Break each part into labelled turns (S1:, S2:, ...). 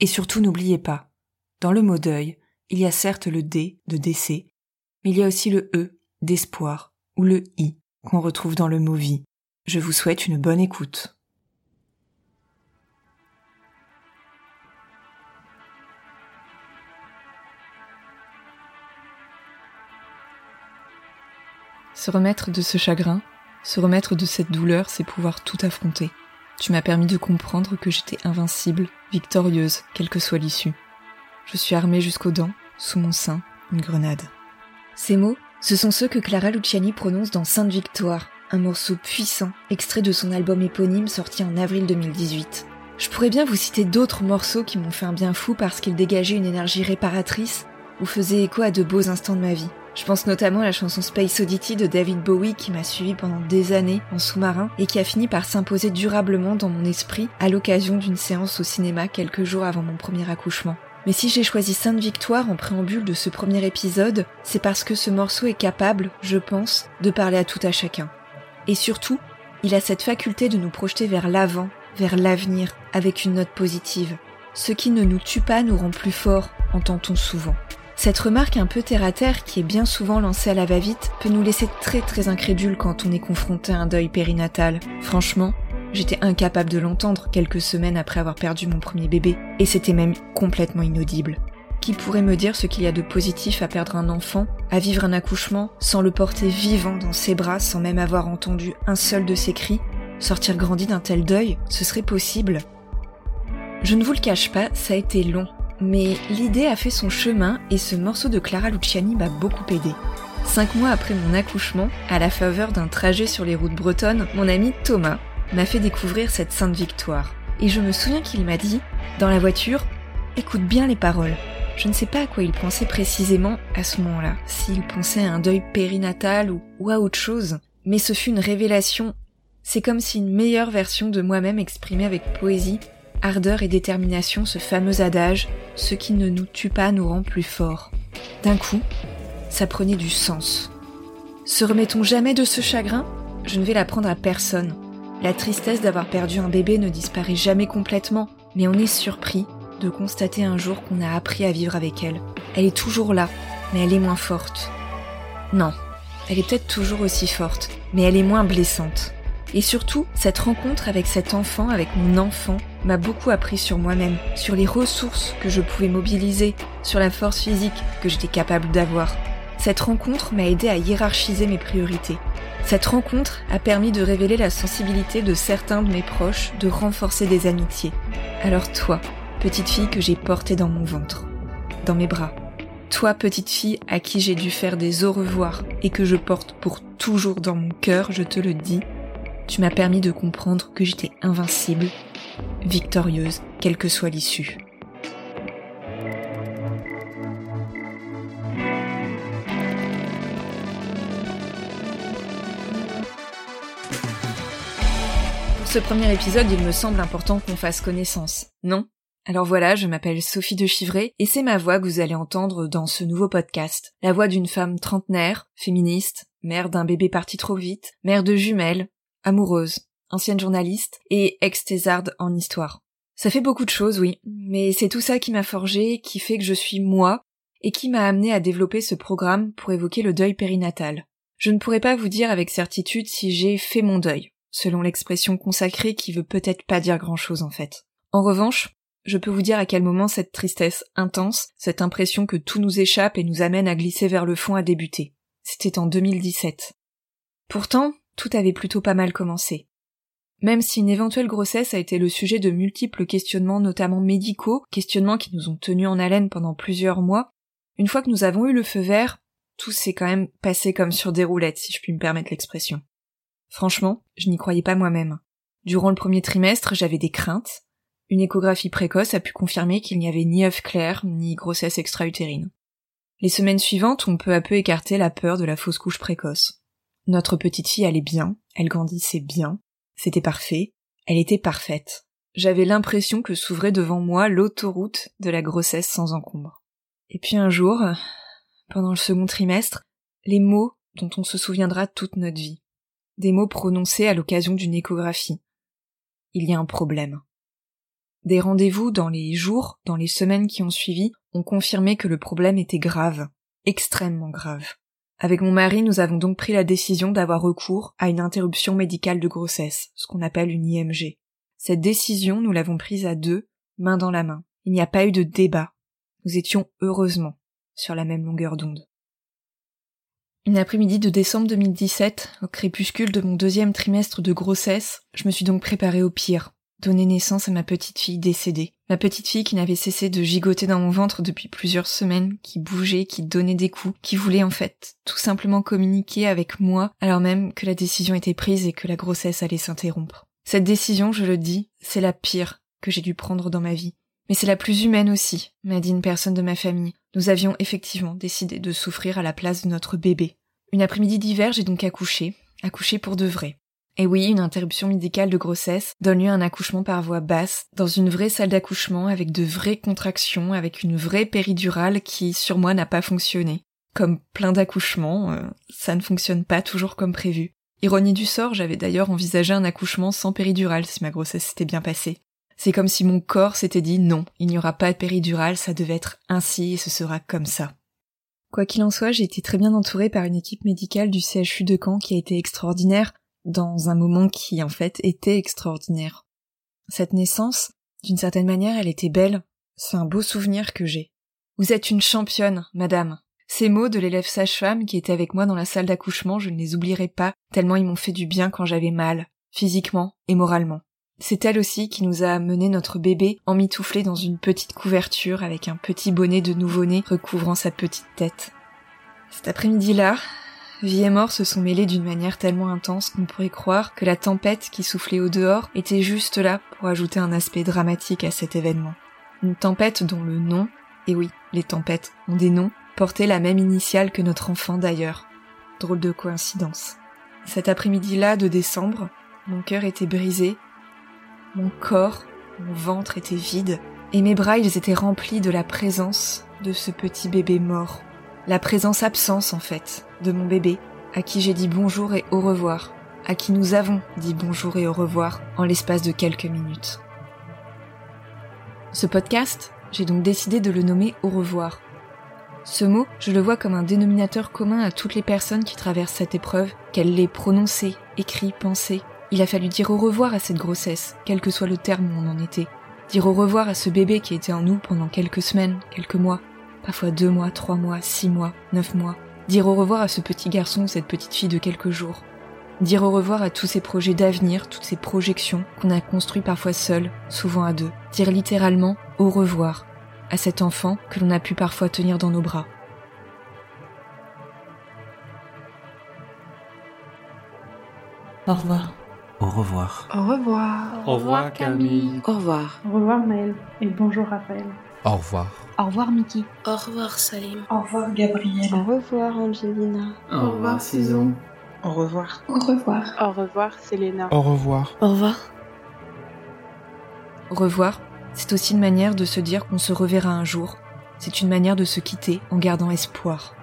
S1: Et surtout n'oubliez pas, dans le mot deuil, il y a certes le D de décès, mais il y a aussi le E d'espoir ou le I qu'on retrouve dans le mot vie. Je vous souhaite une bonne écoute. Se remettre de ce chagrin, se remettre de cette douleur, c'est pouvoir tout affronter. Tu m'as permis de comprendre que j'étais invincible, victorieuse, quelle que soit l'issue. Je suis armée jusqu'aux dents, sous mon sein, une grenade.
S2: Ces mots, ce sont ceux que Clara Luciani prononce dans Sainte Victoire, un morceau puissant, extrait de son album éponyme sorti en avril 2018. Je pourrais bien vous citer d'autres morceaux qui m'ont fait un bien fou parce qu'ils dégageaient une énergie réparatrice ou faisaient écho à de beaux instants de ma vie. Je pense notamment à la chanson Space Oddity de David Bowie qui m'a suivi pendant des années en sous-marin et qui a fini par s'imposer durablement dans mon esprit à l'occasion d'une séance au cinéma quelques jours avant mon premier accouchement. Mais si j'ai choisi Sainte Victoire en préambule de ce premier épisode, c'est parce que ce morceau est capable, je pense, de parler à tout à chacun. Et surtout, il a cette faculté de nous projeter vers l'avant, vers l'avenir, avec une note positive. Ce qui ne nous tue pas nous rend plus forts, entend-on souvent. Cette remarque un peu terre-à-terre qui est bien souvent lancée à la va-vite peut nous laisser très très incrédules quand on est confronté à un deuil périnatal. Franchement, j'étais incapable de l'entendre quelques semaines après avoir perdu mon premier bébé, et c'était même complètement inaudible. Qui pourrait me dire ce qu'il y a de positif à perdre un enfant, à vivre un accouchement sans le porter vivant dans ses bras sans même avoir entendu un seul de ses cris? Sortir grandi d'un tel deuil, ce serait possible? Je ne vous le cache pas, ça a été long mais l'idée a fait son chemin et ce morceau de Clara Luciani m'a beaucoup aidé. Cinq mois après mon accouchement, à la faveur d'un trajet sur les routes bretonnes, mon ami Thomas m'a fait découvrir cette sainte victoire. Et je me souviens qu'il m'a dit, dans la voiture, écoute bien les paroles. Je ne sais pas à quoi il pensait précisément à ce moment-là, s'il pensait à un deuil périnatal ou, ou à autre chose, mais ce fut une révélation. C'est comme si une meilleure version de moi-même exprimée avec poésie ardeur et détermination ce fameux adage Ce qui ne nous tue pas nous rend plus forts. D'un coup, ça prenait du sens. Se remettons jamais de ce chagrin? Je ne vais l'apprendre à personne. La tristesse d'avoir perdu un bébé ne disparaît jamais complètement, mais on est surpris de constater un jour qu'on a appris à vivre avec elle. Elle est toujours là, mais elle est moins forte. Non, elle est peut-être toujours aussi forte, mais elle est moins blessante. Et surtout, cette rencontre avec cet enfant, avec mon enfant, m'a beaucoup appris sur moi-même, sur les ressources que je pouvais mobiliser, sur la force physique que j'étais capable d'avoir. Cette rencontre m'a aidé à hiérarchiser mes priorités. Cette rencontre a permis de révéler la sensibilité de certains de mes proches, de renforcer des amitiés. Alors toi, petite fille que j'ai portée dans mon ventre, dans mes bras. Toi, petite fille à qui j'ai dû faire des au revoir et que je porte pour toujours dans mon cœur, je te le dis, tu m'as permis de comprendre que j'étais invincible, victorieuse, quelle que soit l'issue. Pour ce premier épisode, il me semble important qu'on fasse connaissance, non? Alors voilà, je m'appelle Sophie de Chivray et c'est ma voix que vous allez entendre dans ce nouveau podcast. La voix d'une femme trentenaire, féministe, mère d'un bébé parti trop vite, mère de jumelles, amoureuse, ancienne journaliste et ex-thésarde en histoire. Ça fait beaucoup de choses, oui, mais c'est tout ça qui m'a forgé, qui fait que je suis moi, et qui m'a amené à développer ce programme pour évoquer le deuil périnatal. Je ne pourrais pas vous dire avec certitude si j'ai fait mon deuil, selon l'expression consacrée qui veut peut-être pas dire grand chose en fait. En revanche, je peux vous dire à quel moment cette tristesse intense, cette impression que tout nous échappe et nous amène à glisser vers le fond a débuté. C'était en 2017. Pourtant, tout avait plutôt pas mal commencé. Même si une éventuelle grossesse a été le sujet de multiples questionnements, notamment médicaux, questionnements qui nous ont tenus en haleine pendant plusieurs mois, une fois que nous avons eu le feu vert, tout s'est quand même passé comme sur des roulettes, si je puis me permettre l'expression. Franchement, je n'y croyais pas moi-même. Durant le premier trimestre, j'avais des craintes. Une échographie précoce a pu confirmer qu'il n'y avait ni œuf clair, ni grossesse extra-utérine. Les semaines suivantes ont peu à peu écarté la peur de la fausse couche précoce. Notre petite fille allait bien, elle grandissait bien, c'était parfait, elle était parfaite. J'avais l'impression que s'ouvrait devant moi l'autoroute de la grossesse sans encombre. Et puis un jour, pendant le second trimestre, les mots dont on se souviendra toute notre vie. Des mots prononcés à l'occasion d'une échographie. Il y a un problème. Des rendez-vous dans les jours, dans les semaines qui ont suivi, ont confirmé que le problème était grave, extrêmement grave. Avec mon mari, nous avons donc pris la décision d'avoir recours à une interruption médicale de grossesse, ce qu'on appelle une IMG. Cette décision, nous l'avons prise à deux, main dans la main. Il n'y a pas eu de débat. Nous étions heureusement sur la même longueur d'onde. Une après-midi de décembre 2017, au crépuscule de mon deuxième trimestre de grossesse, je me suis donc préparée au pire, donner naissance à ma petite fille décédée. Ma petite fille qui n'avait cessé de gigoter dans mon ventre depuis plusieurs semaines, qui bougeait, qui donnait des coups, qui voulait en fait tout simplement communiquer avec moi alors même que la décision était prise et que la grossesse allait s'interrompre. Cette décision, je le dis, c'est la pire que j'ai dû prendre dans ma vie. Mais c'est la plus humaine aussi, m'a dit une personne de ma famille. Nous avions effectivement décidé de souffrir à la place de notre bébé. Une après-midi d'hiver, j'ai donc accouché, accouché pour de vrai. Et oui, une interruption médicale de grossesse donne lieu à un accouchement par voie basse, dans une vraie salle d'accouchement, avec de vraies contractions, avec une vraie péridurale qui, sur moi, n'a pas fonctionné. Comme plein d'accouchements, euh, ça ne fonctionne pas toujours comme prévu. Ironie du sort, j'avais d'ailleurs envisagé un accouchement sans péridurale si ma grossesse s'était bien passée. C'est comme si mon corps s'était dit non, il n'y aura pas de péridurale, ça devait être ainsi et ce sera comme ça. Quoi qu'il en soit, j'ai été très bien entourée par une équipe médicale du CHU de Caen qui a été extraordinaire, dans un moment qui en fait était extraordinaire. Cette naissance, d'une certaine manière, elle était belle. C'est un beau souvenir que j'ai. Vous êtes une championne, madame. Ces mots de l'élève sage-femme qui était avec moi dans la salle d'accouchement, je ne les oublierai pas, tellement ils m'ont fait du bien quand j'avais mal, physiquement et moralement. C'est elle aussi qui nous a amené notre bébé emmitouflé dans une petite couverture avec un petit bonnet de nouveau-né recouvrant sa petite tête. Cet après-midi-là, Vie et mort se sont mêlés d'une manière tellement intense qu'on pourrait croire que la tempête qui soufflait au dehors était juste là pour ajouter un aspect dramatique à cet événement. Une tempête dont le nom, et oui, les tempêtes ont des noms, portait la même initiale que notre enfant d'ailleurs. Drôle de coïncidence. Cet après-midi-là de décembre, mon cœur était brisé, mon corps, mon ventre était vide, et mes bras ils étaient remplis de la présence de ce petit bébé mort la présence-absence, en fait, de mon bébé, à qui j'ai dit bonjour et au revoir, à qui nous avons dit bonjour et au revoir en l'espace de quelques minutes. Ce podcast, j'ai donc décidé de le nommer au revoir. Ce mot, je le vois comme un dénominateur commun à toutes les personnes qui traversent cette épreuve, qu'elles l'aient prononcé, écrit, pensé. Il a fallu dire au revoir à cette grossesse, quel que soit le terme où on en était. Dire au revoir à ce bébé qui était en nous pendant quelques semaines, quelques mois, parfois deux mois, trois mois, six mois, neuf mois. Dire au revoir à ce petit garçon ou cette petite fille de quelques jours. Dire au revoir à tous ces projets d'avenir, toutes ces projections qu'on a construits parfois seuls, souvent à deux. Dire littéralement au revoir à cet enfant que l'on a pu parfois tenir dans nos bras.
S3: Au revoir.
S4: Au revoir.
S5: Au revoir.
S6: Au revoir Camille.
S7: Au revoir.
S5: Au revoir Maël. Et bonjour Raphaël.
S8: Au revoir.
S9: Au revoir Mickey.
S10: Au revoir Salim.
S11: Au revoir Gabriel.
S12: Au revoir Angelina.
S13: Au revoir Cison.
S14: Au revoir.
S15: Au revoir.
S16: Au revoir Selena.
S8: Au revoir.
S7: Au revoir.
S2: Au revoir, c'est aussi une manière de se dire qu'on se reverra un jour. C'est une manière de se quitter en gardant espoir.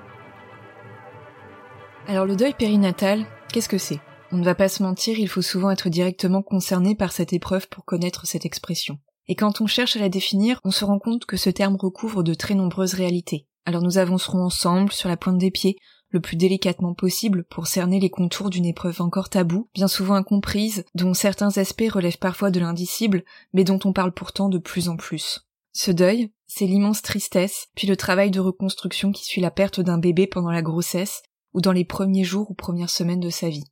S2: Alors le deuil périnatal, qu'est-ce que c'est? On ne va pas se mentir, il faut souvent être directement concerné par cette épreuve pour connaître cette expression. Et quand on cherche à la définir, on se rend compte que ce terme recouvre de très nombreuses réalités. Alors nous avancerons ensemble sur la pointe des pieds, le plus délicatement possible pour cerner les contours d'une épreuve encore taboue, bien souvent incomprise, dont certains aspects relèvent parfois de l'indicible, mais dont on parle pourtant de plus en plus. Ce deuil, c'est l'immense tristesse, puis le travail de reconstruction qui suit la perte d'un bébé pendant la grossesse, ou dans les premiers jours ou premières semaines de sa vie.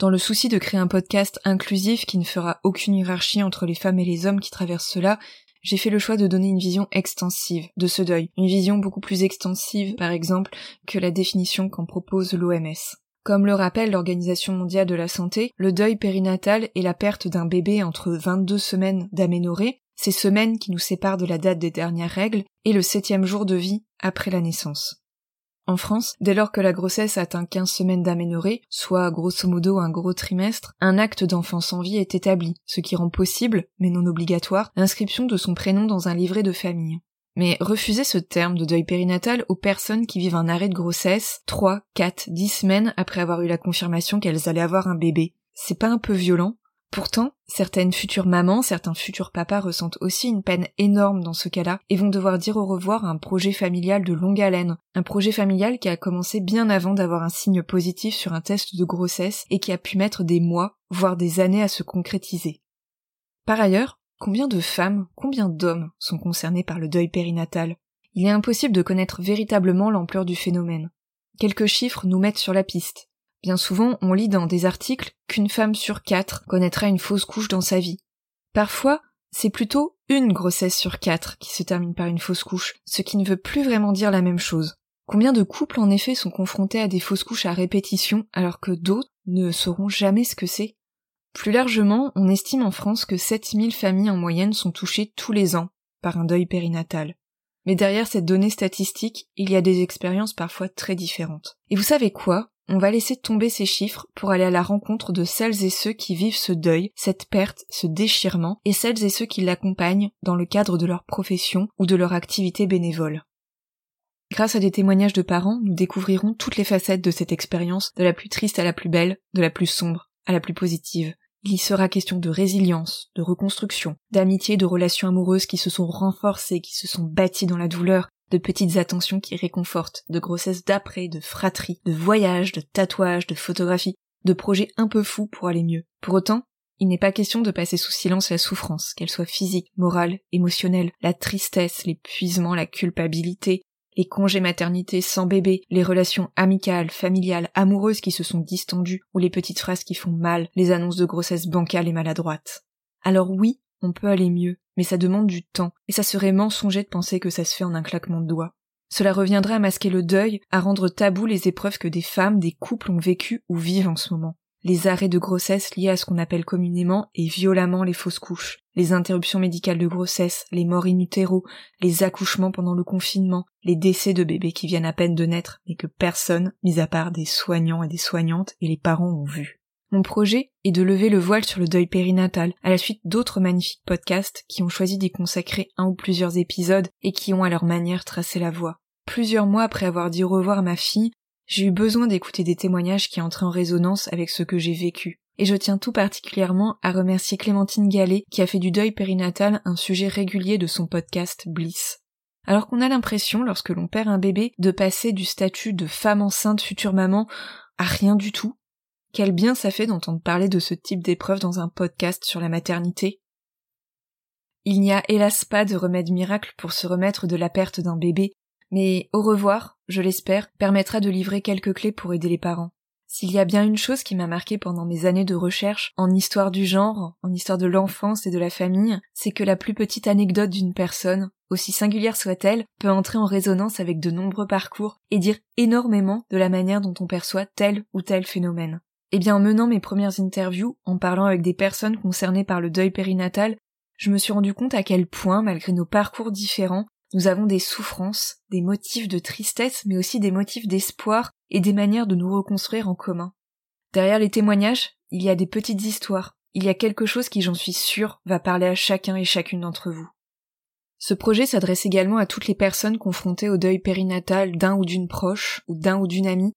S2: Dans le souci de créer un podcast inclusif qui ne fera aucune hiérarchie entre les femmes et les hommes qui traversent cela, j'ai fait le choix de donner une vision extensive de ce deuil, une vision beaucoup plus extensive, par exemple, que la définition qu'en propose l'OMS. Comme le rappelle l'Organisation mondiale de la santé, le deuil périnatal est la perte d'un bébé entre 22 semaines d'aménorrhée, ces semaines qui nous séparent de la date des dernières règles, et le septième jour de vie après la naissance. En France, dès lors que la grossesse atteint 15 semaines d'aménorrhée, soit grosso modo un gros trimestre, un acte d'enfant sans vie est établi, ce qui rend possible, mais non obligatoire, l'inscription de son prénom dans un livret de famille. Mais refuser ce terme de deuil périnatal aux personnes qui vivent un arrêt de grossesse 3, 4, 10 semaines après avoir eu la confirmation qu'elles allaient avoir un bébé, c'est pas un peu violent? Pourtant, certaines futures mamans, certains futurs papas ressentent aussi une peine énorme dans ce cas-là et vont devoir dire au revoir à un projet familial de longue haleine, un projet familial qui a commencé bien avant d'avoir un signe positif sur un test de grossesse et qui a pu mettre des mois, voire des années à se concrétiser. Par ailleurs, combien de femmes, combien d'hommes sont concernés par le deuil périnatal? Il est impossible de connaître véritablement l'ampleur du phénomène. Quelques chiffres nous mettent sur la piste. Bien souvent, on lit dans des articles qu'une femme sur quatre connaîtra une fausse couche dans sa vie. Parfois, c'est plutôt une grossesse sur quatre qui se termine par une fausse couche, ce qui ne veut plus vraiment dire la même chose. Combien de couples en effet sont confrontés à des fausses couches à répétition alors que d'autres ne sauront jamais ce que c'est? Plus largement, on estime en France que 7000 familles en moyenne sont touchées tous les ans par un deuil périnatal. Mais derrière cette donnée statistique, il y a des expériences parfois très différentes. Et vous savez quoi? On va laisser tomber ces chiffres pour aller à la rencontre de celles et ceux qui vivent ce deuil, cette perte, ce déchirement, et celles et ceux qui l'accompagnent dans le cadre de leur profession ou de leur activité bénévole. Grâce à des témoignages de parents, nous découvrirons toutes les facettes de cette expérience, de la plus triste à la plus belle, de la plus sombre à la plus positive. Il y sera question de résilience, de reconstruction, d'amitié, de relations amoureuses qui se sont renforcées, qui se sont bâties dans la douleur, de petites attentions qui réconfortent, de grossesse d'après, de fratrie, de voyages, de tatouages, de photographies, de projets un peu fous pour aller mieux. Pour autant, il n'est pas question de passer sous silence la souffrance, qu'elle soit physique, morale, émotionnelle, la tristesse, l'épuisement, la culpabilité, les congés maternité sans bébé, les relations amicales, familiales, amoureuses qui se sont distendues, ou les petites phrases qui font mal, les annonces de grossesse bancales et maladroites. Alors oui, on peut aller mieux, mais ça demande du temps, et ça serait mensonger de penser que ça se fait en un claquement de doigts. Cela reviendrait à masquer le deuil, à rendre tabou les épreuves que des femmes, des couples ont vécues ou vivent en ce moment. Les arrêts de grossesse liés à ce qu'on appelle communément et violemment les fausses couches, les interruptions médicales de grossesse, les morts in utero, les accouchements pendant le confinement, les décès de bébés qui viennent à peine de naître mais que personne, mis à part des soignants et des soignantes et les parents ont vu. Mon projet est de lever le voile sur le deuil périnatal, à la suite d'autres magnifiques podcasts qui ont choisi d'y consacrer un ou plusieurs épisodes et qui ont à leur manière tracé la voie. Plusieurs mois après avoir dit au revoir ma fille, j'ai eu besoin d'écouter des témoignages qui entraient en résonance avec ce que j'ai vécu. Et je tiens tout particulièrement à remercier Clémentine Gallet qui a fait du deuil périnatal un sujet régulier de son podcast Bliss. Alors qu'on a l'impression, lorsque l'on perd un bébé, de passer du statut de femme enceinte future maman à rien du tout, quel bien ça fait d'entendre parler de ce type d'épreuve dans un podcast sur la maternité. Il n'y a hélas pas de remède miracle pour se remettre de la perte d'un bébé, mais au revoir, je l'espère, permettra de livrer quelques clés pour aider les parents. S'il y a bien une chose qui m'a marqué pendant mes années de recherche en histoire du genre, en histoire de l'enfance et de la famille, c'est que la plus petite anecdote d'une personne, aussi singulière soit-elle, peut entrer en résonance avec de nombreux parcours et dire énormément de la manière dont on perçoit tel ou tel phénomène. Eh bien, en menant mes premières interviews, en parlant avec des personnes concernées par le deuil périnatal, je me suis rendu compte à quel point, malgré nos parcours différents, nous avons des souffrances, des motifs de tristesse, mais aussi des motifs d'espoir et des manières de nous reconstruire en commun. Derrière les témoignages, il y a des petites histoires, il y a quelque chose qui, j'en suis sûre, va parler à chacun et chacune d'entre vous. Ce projet s'adresse également à toutes les personnes confrontées au deuil périnatal d'un ou d'une proche, ou d'un ou d'une amie,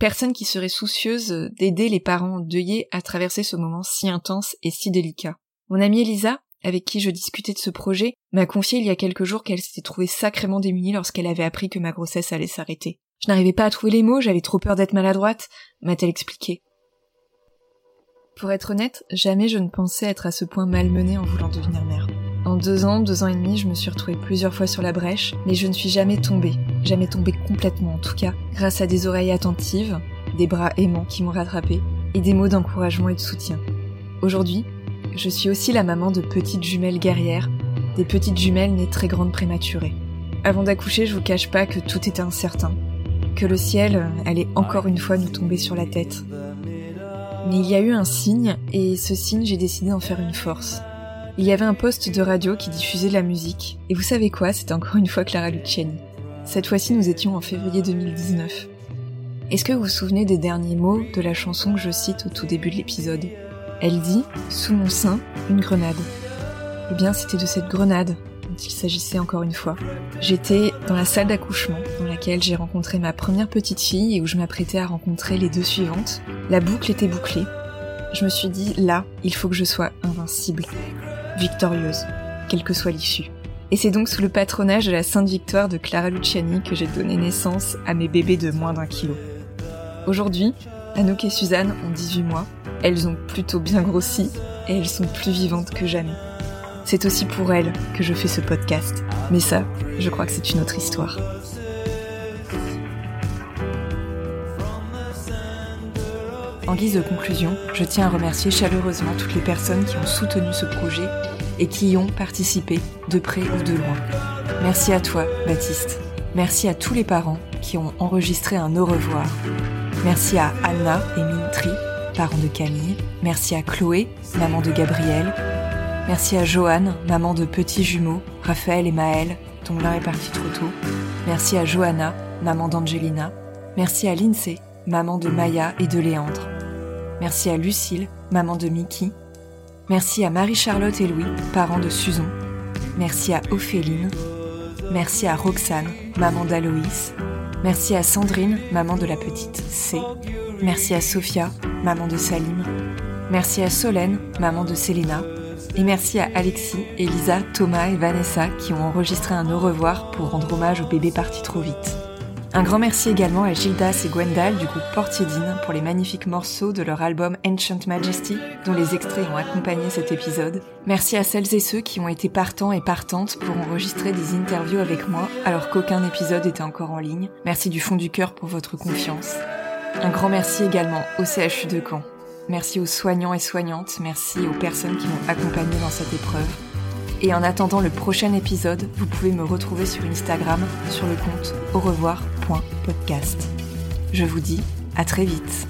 S2: personne qui serait soucieuse d'aider les parents endeuillés à traverser ce moment si intense et si délicat. Mon amie Elisa, avec qui je discutais de ce projet, m'a confié il y a quelques jours qu'elle s'était trouvée sacrément démunie lorsqu'elle avait appris que ma grossesse allait s'arrêter. Je n'arrivais pas à trouver les mots, j'avais trop peur d'être maladroite, m'a-t-elle expliqué. Pour être honnête, jamais je ne pensais être à ce point malmenée en voulant devenir mère. Deux ans, deux ans et demi, je me suis retrouvée plusieurs fois sur la brèche, mais je ne suis jamais tombée, jamais tombée complètement en tout cas, grâce à des oreilles attentives, des bras aimants qui m'ont rattrapée, et des mots d'encouragement et de soutien. Aujourd'hui, je suis aussi la maman de petites jumelles guerrières, des petites jumelles nées très grandes prématurées. Avant d'accoucher, je vous cache pas que tout était incertain, que le ciel allait encore une fois nous tomber sur la tête. Mais il y a eu un signe, et ce signe, j'ai décidé d'en faire une force. Il y avait un poste de radio qui diffusait la musique, et vous savez quoi, c'était encore une fois Clara Luciani. Cette fois-ci, nous étions en février 2019. Est-ce que vous vous souvenez des derniers mots de la chanson que je cite au tout début de l'épisode? Elle dit ⁇ Sous mon sein, une grenade ⁇ Eh bien, c'était de cette grenade dont il s'agissait encore une fois. J'étais dans la salle d'accouchement dans laquelle j'ai rencontré ma première petite fille et où je m'apprêtais à rencontrer les deux suivantes. La boucle était bouclée. Je me suis dit, là, il faut que je sois invincible victorieuse, quelle que soit l'issue. Et c'est donc sous le patronage de la Sainte Victoire de Clara Luciani que j'ai donné naissance à mes bébés de moins d'un kilo. Aujourd'hui, Anouk et Suzanne ont 18 mois, elles ont plutôt bien grossi et elles sont plus vivantes que jamais. C'est aussi pour elles que je fais ce podcast, mais ça, je crois que c'est une autre histoire. En guise de conclusion, je tiens à remercier chaleureusement toutes les personnes qui ont soutenu ce projet et qui y ont participé, de près ou de loin. Merci à toi, Baptiste. Merci à tous les parents qui ont enregistré un au revoir. Merci à Anna et Mintri, parents de Camille. Merci à Chloé, maman de Gabriel. Merci à Joanne, maman de petits jumeaux, Raphaël et Maël, dont l'un est parti trop tôt. Merci à Johanna, maman d'Angelina. Merci à Lindsay, maman de Maya et de Léandre. Merci à Lucille, maman de Mickey. Merci à Marie-Charlotte et Louis, parents de Suzon. Merci à Ophéline. Merci à Roxane, maman d'Aloïs. Merci à Sandrine, maman de la petite C. Merci à Sophia, maman de Salim. Merci à Solène, maman de Selena. Et merci à Alexis, Elisa, Thomas et Vanessa qui ont enregistré un au revoir pour rendre hommage au bébé parti trop vite. Un grand merci également à Gildas et Gwendal du groupe Portiedine pour les magnifiques morceaux de leur album Ancient Majesty, dont les extraits ont accompagné cet épisode. Merci à celles et ceux qui ont été partants et partantes pour enregistrer des interviews avec moi alors qu'aucun épisode était encore en ligne. Merci du fond du cœur pour votre confiance. Un grand merci également au CHU de Caen. Merci aux soignants et soignantes, merci aux personnes qui m'ont accompagné dans cette épreuve. Et en attendant le prochain épisode, vous pouvez me retrouver sur Instagram sur le compte au revoir.podcast. Je vous dis à très vite.